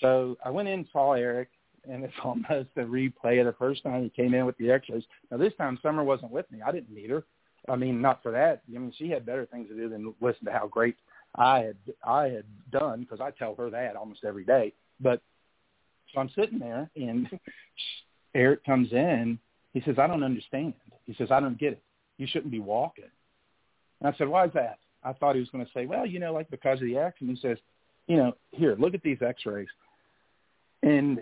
So I went in and saw Eric and it's <laughs> almost a replay of the first time he came in with the X-rays. Now this time Summer wasn't with me. I didn't need her. I mean, not for that. I mean, she had better things to do than listen to how great I had I had done because I tell her that almost every day. But so I'm sitting there, and <laughs> Eric comes in. He says, "I don't understand." He says, "I don't get it. You shouldn't be walking." And I said, "Why is that?" I thought he was going to say, "Well, you know, like because of the accident." He says, "You know, here, look at these X-rays." And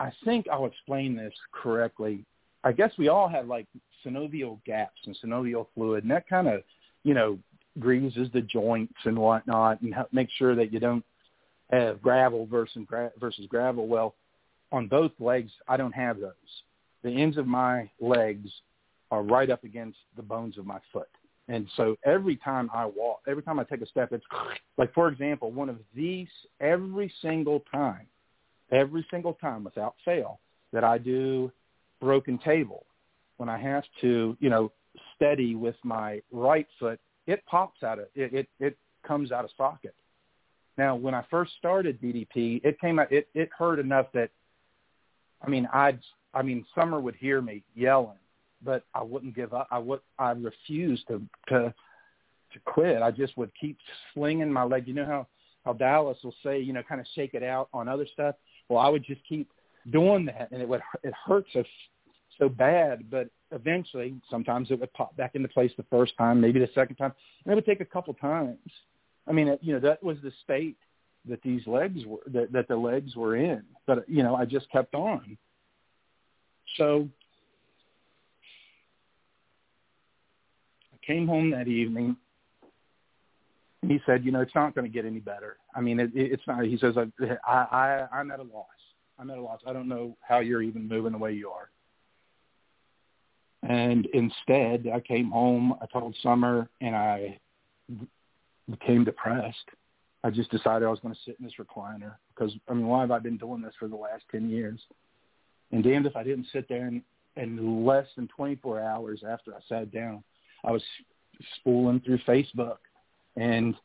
I think I'll explain this correctly. I guess we all have like synovial gaps and synovial fluid, and that kind of, you know, greases the joints and whatnot, and make sure that you don't have gravel versus gra- versus gravel. Well, on both legs, I don't have those. The ends of my legs are right up against the bones of my foot. And so every time I walk, every time I take a step, it's like, for example, one of these, every single time, every single time without fail that I do broken table, when I have to, you know, steady with my right foot, it pops out of it, it, it comes out of socket. Now, when I first started DDP, it came out, it, it hurt enough that, I mean, I'd, I mean, Summer would hear me yelling but I wouldn't give up. I would. I refused to to to quit. I just would keep slinging my leg. You know how how Dallas will say, you know, kind of shake it out on other stuff. Well, I would just keep doing that, and it would it hurt so so bad. But eventually, sometimes it would pop back into place the first time, maybe the second time, and it would take a couple times. I mean, it, you know, that was the state that these legs were that, that the legs were in. But you know, I just kept on. So I came home that evening. And he said, you know, it's not going to get any better. I mean, it, it's not. He says, I, I, I'm at a loss. I'm at a loss. I don't know how you're even moving the way you are. And instead, I came home. I told Summer, and I became depressed. I just decided I was going to sit in this recliner because I mean, why have I been doing this for the last ten years? And damned if I didn't sit there and in less than 24 hours after I sat down, I was spooling through Facebook and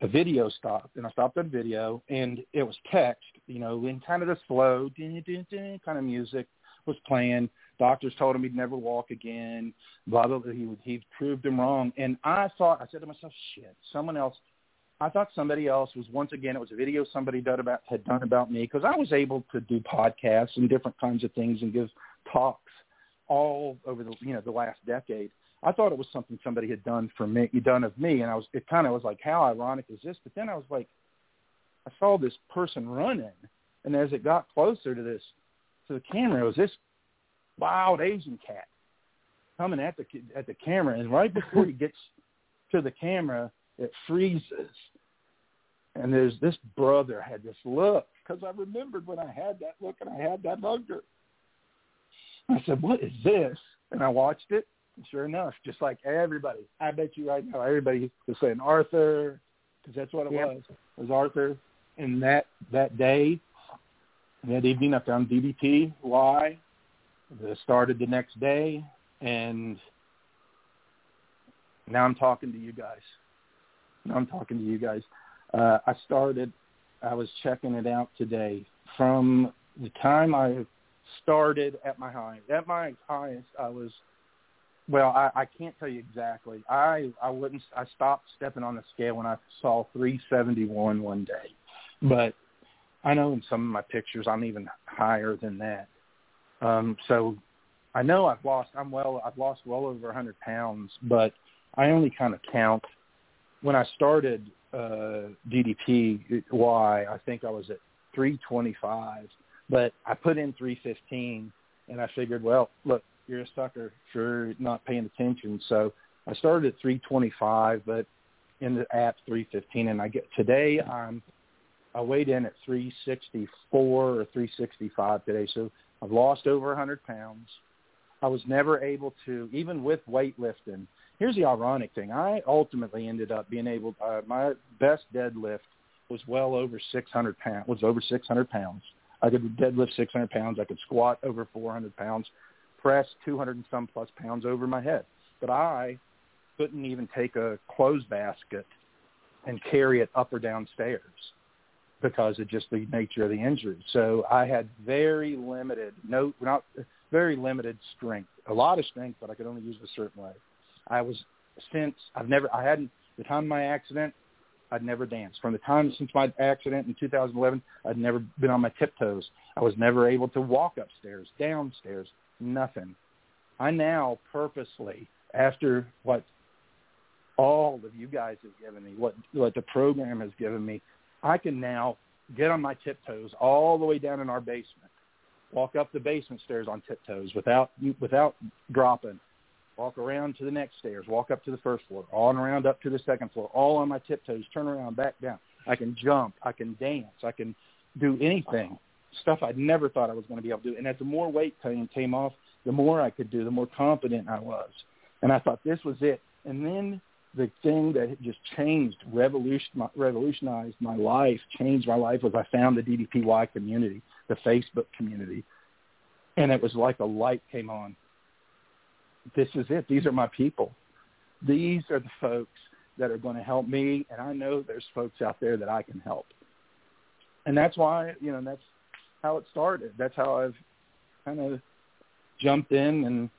a video stopped and I stopped that video and it was text, you know, in kind of the slow kind of music was playing. Doctors told him he'd never walk again. Blah blah. blah. He he proved him wrong. And I thought I said to myself, shit, someone else. I thought somebody else was once again. It was a video somebody done about had done about me because I was able to do podcasts and different kinds of things and give talks all over the you know the last decade. I thought it was something somebody had done for me, done of me, and I was it kind of was like, how ironic is this? But then I was like, I saw this person running, and as it got closer to this to the camera, it was this wild Asian cat coming at the at the camera, and right before he gets to the camera, it freezes, and there's this brother had this look because I remembered when I had that look and I had that hunger. I said, "What is this?" And I watched it, sure enough, just like everybody, I bet you right now, everybody was saying Arthur, because that's what it Yep. was. It was Arthur. And that that day, that evening, I found DDP. Why? It started the next day, and now I'm talking to you guys. Now I'm talking to you guys. Uh, I started. I was checking it out today. From the time I started at my highest, at my highest, I was well, I, I can't tell you exactly. I I wouldn't. I stopped stepping on the scale when I saw 371 one day, but I know in some of my pictures I'm even higher than that. Um, so I know I've lost. I'm well. I've lost well over 100 pounds, but I only kind of count when I started uh, DDP. Why I think I was at 325, but I put in 315, and I figured, well, look, you're a sucker for not paying attention. So I started at 325, but ended at 315, and I get today I'm I weighed in at 364 or 365 today. So I've lost over 100 pounds. I was never able to, even with weightlifting. Here's the ironic thing: I ultimately ended up being able. Uh, my best deadlift was well over 600 pounds. Was over 600 pounds. I could deadlift 600 pounds. I could squat over 400 pounds press 200 and some plus pounds over my head. But I couldn't even take a clothes basket and carry it up or down stairs because of just the nature of the injury. So I had very limited, no, not very limited strength. A lot of strength, but I could only use it a certain way. I was since I've never, I hadn't the time of my accident. I'd never danced. From the time since my accident in 2011, I'd never been on my tiptoes. I was never able to walk upstairs, downstairs, nothing. I now purposely, after what all of you guys have given me, what what the program has given me, I can now get on my tiptoes all the way down in our basement, walk up the basement stairs on tiptoes without without dropping, walk around to the next stairs, walk up to the first floor, on around up to the second floor, all on my tiptoes, turn around, back down. I can jump, I can dance, I can do anything. Stuff I never thought I was going to be able to do. And as the more weight came, came off, the more I could do, the more confident I was. And I thought this was it. And then the thing that just changed, revolution, revolutionized my life, changed my life was I found the DDPY community, the Facebook community. And it was like a light came on. This is it. These are my people. These are the folks that are going to help me. And I know there's folks out there that I can help. And that's why, you know, that's how it started. That's how I've kind of jumped in and,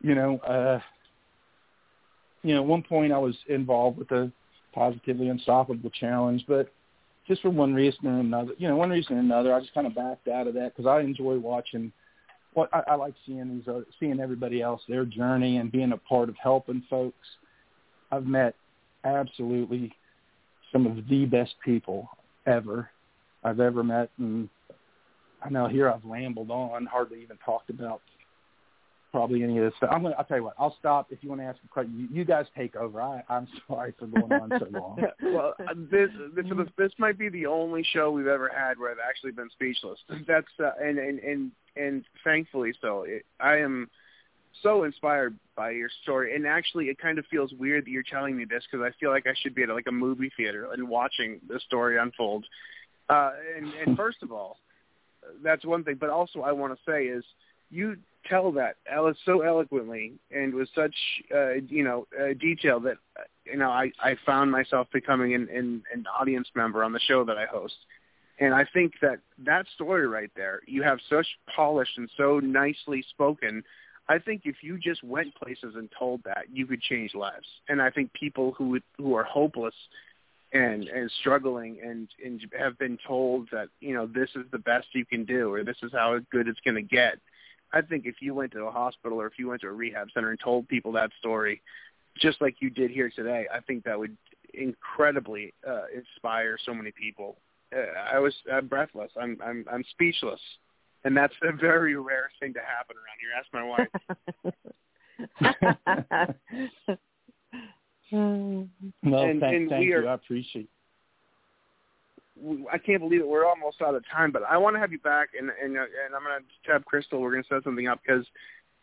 you know, uh, you know, at one point I was involved with the Positively Unstoppable Challenge, but just for one reason or another, you know, one reason or another, I just kind of backed out of that because I enjoy watching. What I, I like seeing these, other, seeing everybody else their journey and being a part of helping folks. I've met absolutely some of the best people ever I've ever met, and I know here I've rambled on, hardly even talked about probably any of this stuff. I'm gonna. I'll tell you what. I'll stop if you want to ask a question. You, you guys take over. I, I'm <laughs> sorry for going on so long. <laughs> well, uh, this this this might be the only show we've ever had where I've actually been speechless. That's uh, and and and and thankfully so. It, I am so inspired by your story, and actually, it kind of feels weird that you're telling me this because I feel like I should be at like a movie theater and watching the story unfold. Uh, and, and first of all, that's one thing. But also, I want to say is you tell that Alice so eloquently and with such uh, you know uh, detail that you know I I found myself becoming an, an an audience member on the show that I host. And I think that that story right there, you have such polished and so nicely spoken. I think if you just went places and told that, you could change lives. And I think people who who are hopeless and and struggling and and have been told that you know this is the best you can do or this is how good it's going to get I think if you went to a hospital or if you went to a rehab center and told people that story, just like you did here today, I think that would incredibly uh, inspire so many people. Uh, I was I'm breathless. I'm I'm I'm speechless, and that's a very rare thing to happen around here. Ask my wife. <laughs> well, and, thank, and thank we are, you. I appreciate. I can't believe it. We're almost out of time, but I want to have you back, and and and I'm going to tab Crystal. We're going to set something up because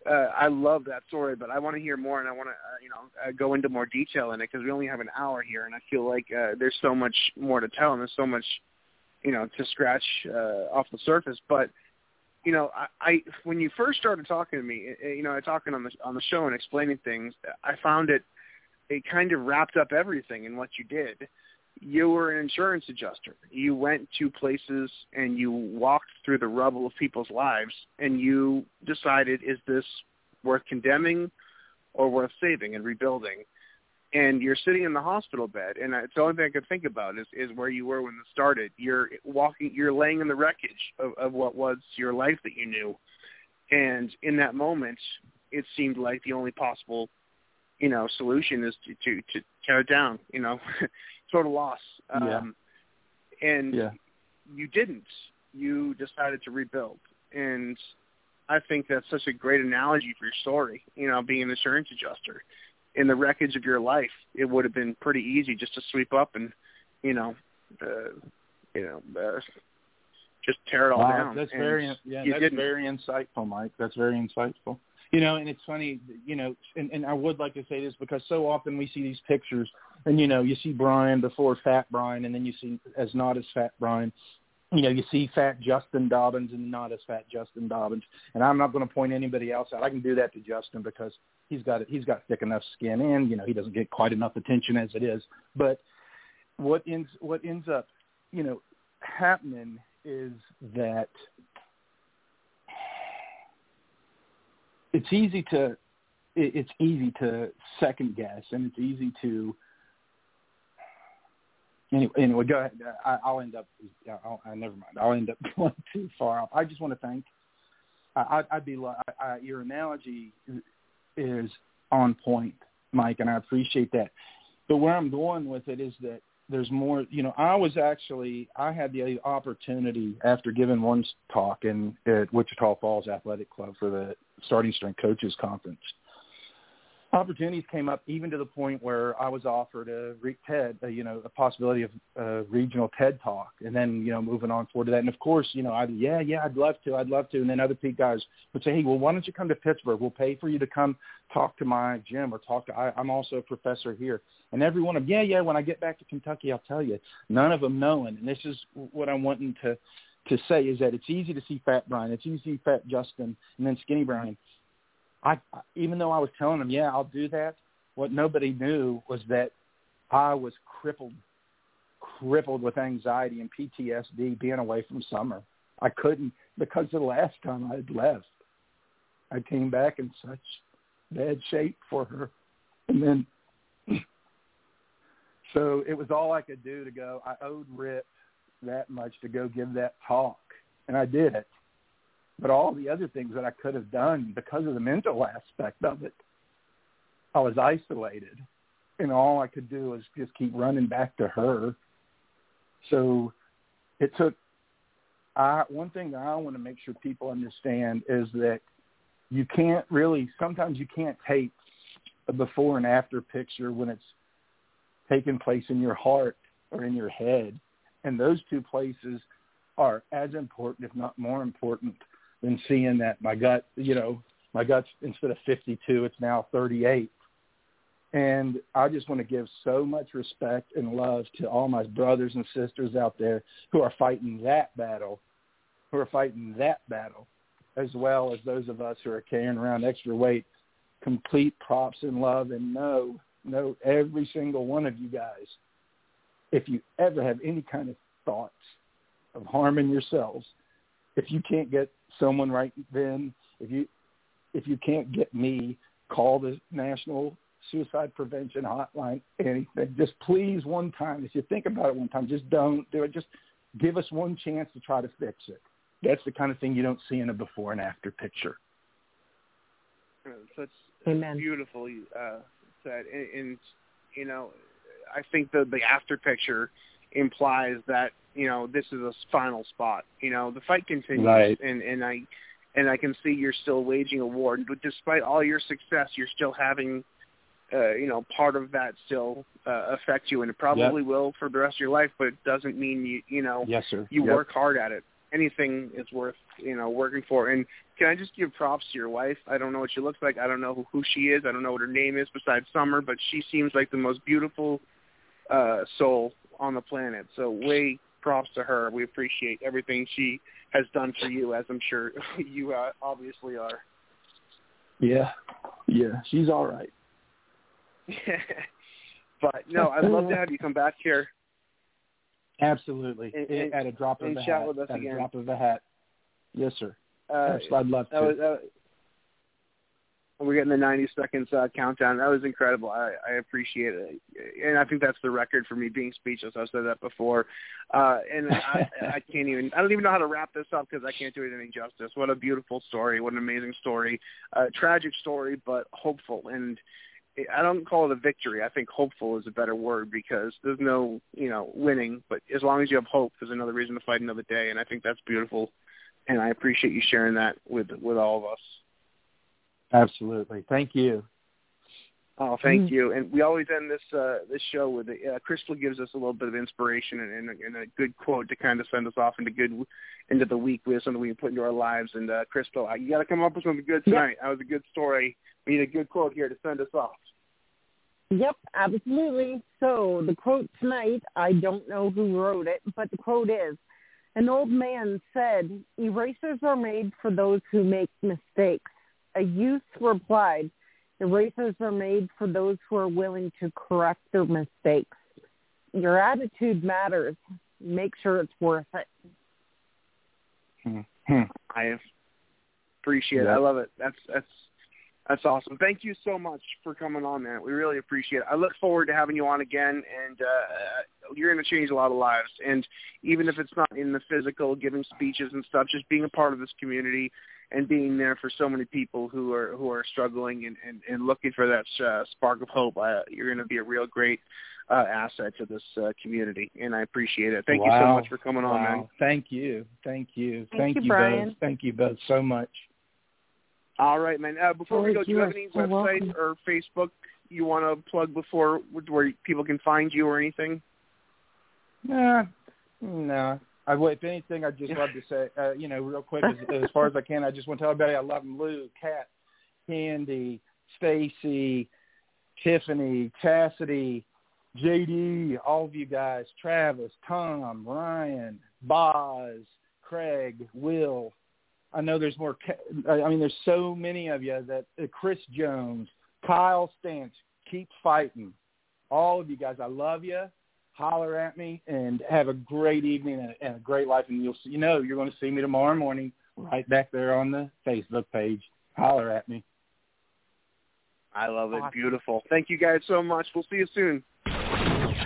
uh, I love that story, but I want to hear more, and I want to uh, you know uh, go into more detail in it because we only have an hour here, and I feel like uh, there's so much more to tell, and there's so much you know to scratch uh, off the surface. But you know, I, I when you first started talking to me, uh, you know, talking on the on the show and explaining things, I found it it kind of wrapped up everything in what you did you were an insurance adjuster. You went to places and you walked through the rubble of people's lives and you decided, is this worth condemning or worth saving and rebuilding? And you're sitting in the hospital bed, and it's the only thing I could think about is, is where you were when it started. You're walking, you're laying in the wreckage of, of what was your life that you knew. And in that moment, it seemed like the only possible, you know, solution is to, to, to tear it down, you know. <laughs> total loss. Um, yeah. And yeah. you didn't. You decided to rebuild. And I think that's such a great analogy for your story, you know, being an insurance adjuster. In the wreckage of your life, it would have been pretty easy just to sweep up and, you know, uh, you know, uh, just tear it all wow, down. That's and very yeah, that's didn't. very insightful, Mike. That's very insightful. You know, and it's funny, you know, and, and I would like to say this because so often we see these pictures and you know you see Brian before Fat Brian, and then you see as not as Fat Brian. You know, you see Fat Justin Dobbins and not as Fat Justin Dobbins. And I'm not going to point anybody else out. I can do that to Justin because he's got he's got thick enough skin, and you know he doesn't get quite enough attention as it is. But what ends what ends up, you know, happening is that it's easy to it's easy to second guess and it's easy to Anyway, anyway, go ahead. I, I'll end up. I'll, I never mind. I'll end up <laughs> going too far off. I just want to thank. I, I'd be. I, I, your analogy is on point, Mike, and I appreciate that. But where I'm going with it is that there's more. You know, I was actually I had the opportunity after giving one talk in at Wichita Falls Athletic Club for the Starting Strength Coaches Conference opportunities came up even to the point where I was offered a TED, uh, you know, a possibility of a regional TED talk, and then you know moving on forward to that. And of course, you know, I yeah yeah I'd love to, I'd love to. And then other Pete guys would say, hey, well, why don't you come to Pittsburgh? We'll pay for you to come talk to my gym or talk to. I, I'm also a professor here, and every one of them, yeah yeah. When I get back to Kentucky, I'll tell you. None of them knowing, and this is what I'm wanting to to say is that it's easy to see Fat Brian, it's easy to see Fat Justin, and then Skinny Brian I even though I was telling them, yeah, I'll do that. What nobody knew was that I was crippled, crippled with anxiety and PTSD being away from Summer. I couldn't because the last time I had left, I came back in such bad shape for her, and then <clears throat> so it was all I could do to go. I owed Rip that much to go give that talk, and I did it but all the other things that I could have done because of the mental aspect of it, I was isolated, and all I could do was just keep running back to her. So it took. I one thing that I want to make sure people understand is that you can't really. Sometimes you can't take a before and after picture when it's taking place in your heart or in your head, and those two places are as important, if not more important, than seeing that my gut, you know, my gut's instead of 52, it's now 38. And I just want to give so much respect and love to all my brothers and sisters out there who are fighting that battle, who are fighting that battle, as well as those of us who are carrying around extra weight. Complete props and love and know, know every single one of you guys. If you ever have any kind of thoughts of harming yourselves, if you can't get someone right then, if you if you can't get me, call the National Suicide Prevention Hotline. Anything, just please one time. If you think about it one time, just don't do it. Just give us one chance to try to fix it. That's the kind of thing you don't see in a before and after picture. Such Amen. beautifully uh, said, and, and you know, I think the the after picture implies that you know this is a final spot. You know the fight continues, right. and and I and I can see you're still waging a war. But despite all your success, you're still having uh, you know part of that still uh, affect you, and it probably yep. will for the rest of your life. But it doesn't mean you you know yes, sir. you yep. work hard at it. Anything is worth you know working for. And can I just give props to your wife? I don't know what she looks like. I don't know who, who she is. I don't know what her name is besides Summer, but she seems like the most beautiful uh, soul on the planet. So way props to her. We appreciate everything she has done for you, as I'm sure <laughs> you uh, obviously are. Yeah, yeah, she's all right. <laughs> but no, I'd love to have you come back here. Absolutely, and, and, at a drop of and a chat hat. with us at again. a drop of a hat. Yes, sir. Uh, I'd love to. That was, that, we're getting the 90 seconds uh, countdown. That was incredible. I, I appreciate it, and I think that's the record for me being speechless. I've said that before, uh, and I, <laughs> I can't even. I don't even know how to wrap this up because I can't do it any justice. What a beautiful story! What an amazing story! Uh, tragic story, but hopeful. And I don't call it a victory. I think hopeful is a better word because there's no, you know, winning. But as long as you have hope, there's another reason to fight another day. And I think that's beautiful. And I appreciate you sharing that with with all of us. Absolutely. Thank you. Oh, thank you. And we always end this uh, this show with uh, Crystal gives us a little bit of inspiration and, and, and a good quote to kind of send us off into good into the week with something we can put into our lives. And uh, Crystal, you got to come up with something good tonight. That was a good story. We need a good quote here to send us off. Yep, absolutely. So the quote tonight, I don't know who wrote it, but the quote is, an old man said, erasers are made for those who make mistakes. A youth replied, erasers are made for those who are willing to correct their mistakes. Your attitude matters. Make sure it's worth it. Mm-hmm. I appreciate yeah. it. I love it. That's that's that's awesome. Thank you so much for coming on, man. We really appreciate it. I look forward to having you on again, and uh, you're going to change a lot of lives. And even if it's not in the physical, giving speeches and stuff, just being a part of this community and being there for so many people who are who are struggling and and, and looking for that uh, spark of hope, uh, you're going to be a real great uh, asset to this uh, community, and I appreciate it. Thank you so much for coming on, Wow. man. Thank you. Thank you. Thank you, you Brian. both. Thank you both so much. All right, man. Uh, before we go, do you you have any so website welcome. or Facebook you want to plug before where people can find you or anything? Nah, no. I if anything, I'd just love to say, uh, you know, real quick, as, <laughs> as far as I can, I just want to tell everybody I love them. Lou, Kat, Candy, Stacy, Tiffany, Cassidy, JD, all of you guys, Travis, Tom, Ryan, Boz, Craig, Will. I know there's more. Ca- I mean, there's so many of you that uh, Chris Jones, Kyle Stantz, keep fighting. All of you guys, I love you. Holler at me and have a great evening and, and a great life. And you'll see, you know you're going to see me tomorrow morning right back there on the Facebook page. Holler at me. I love it. Awesome. Beautiful. Thank you guys so much. We'll see you soon.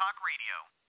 Talk Radio.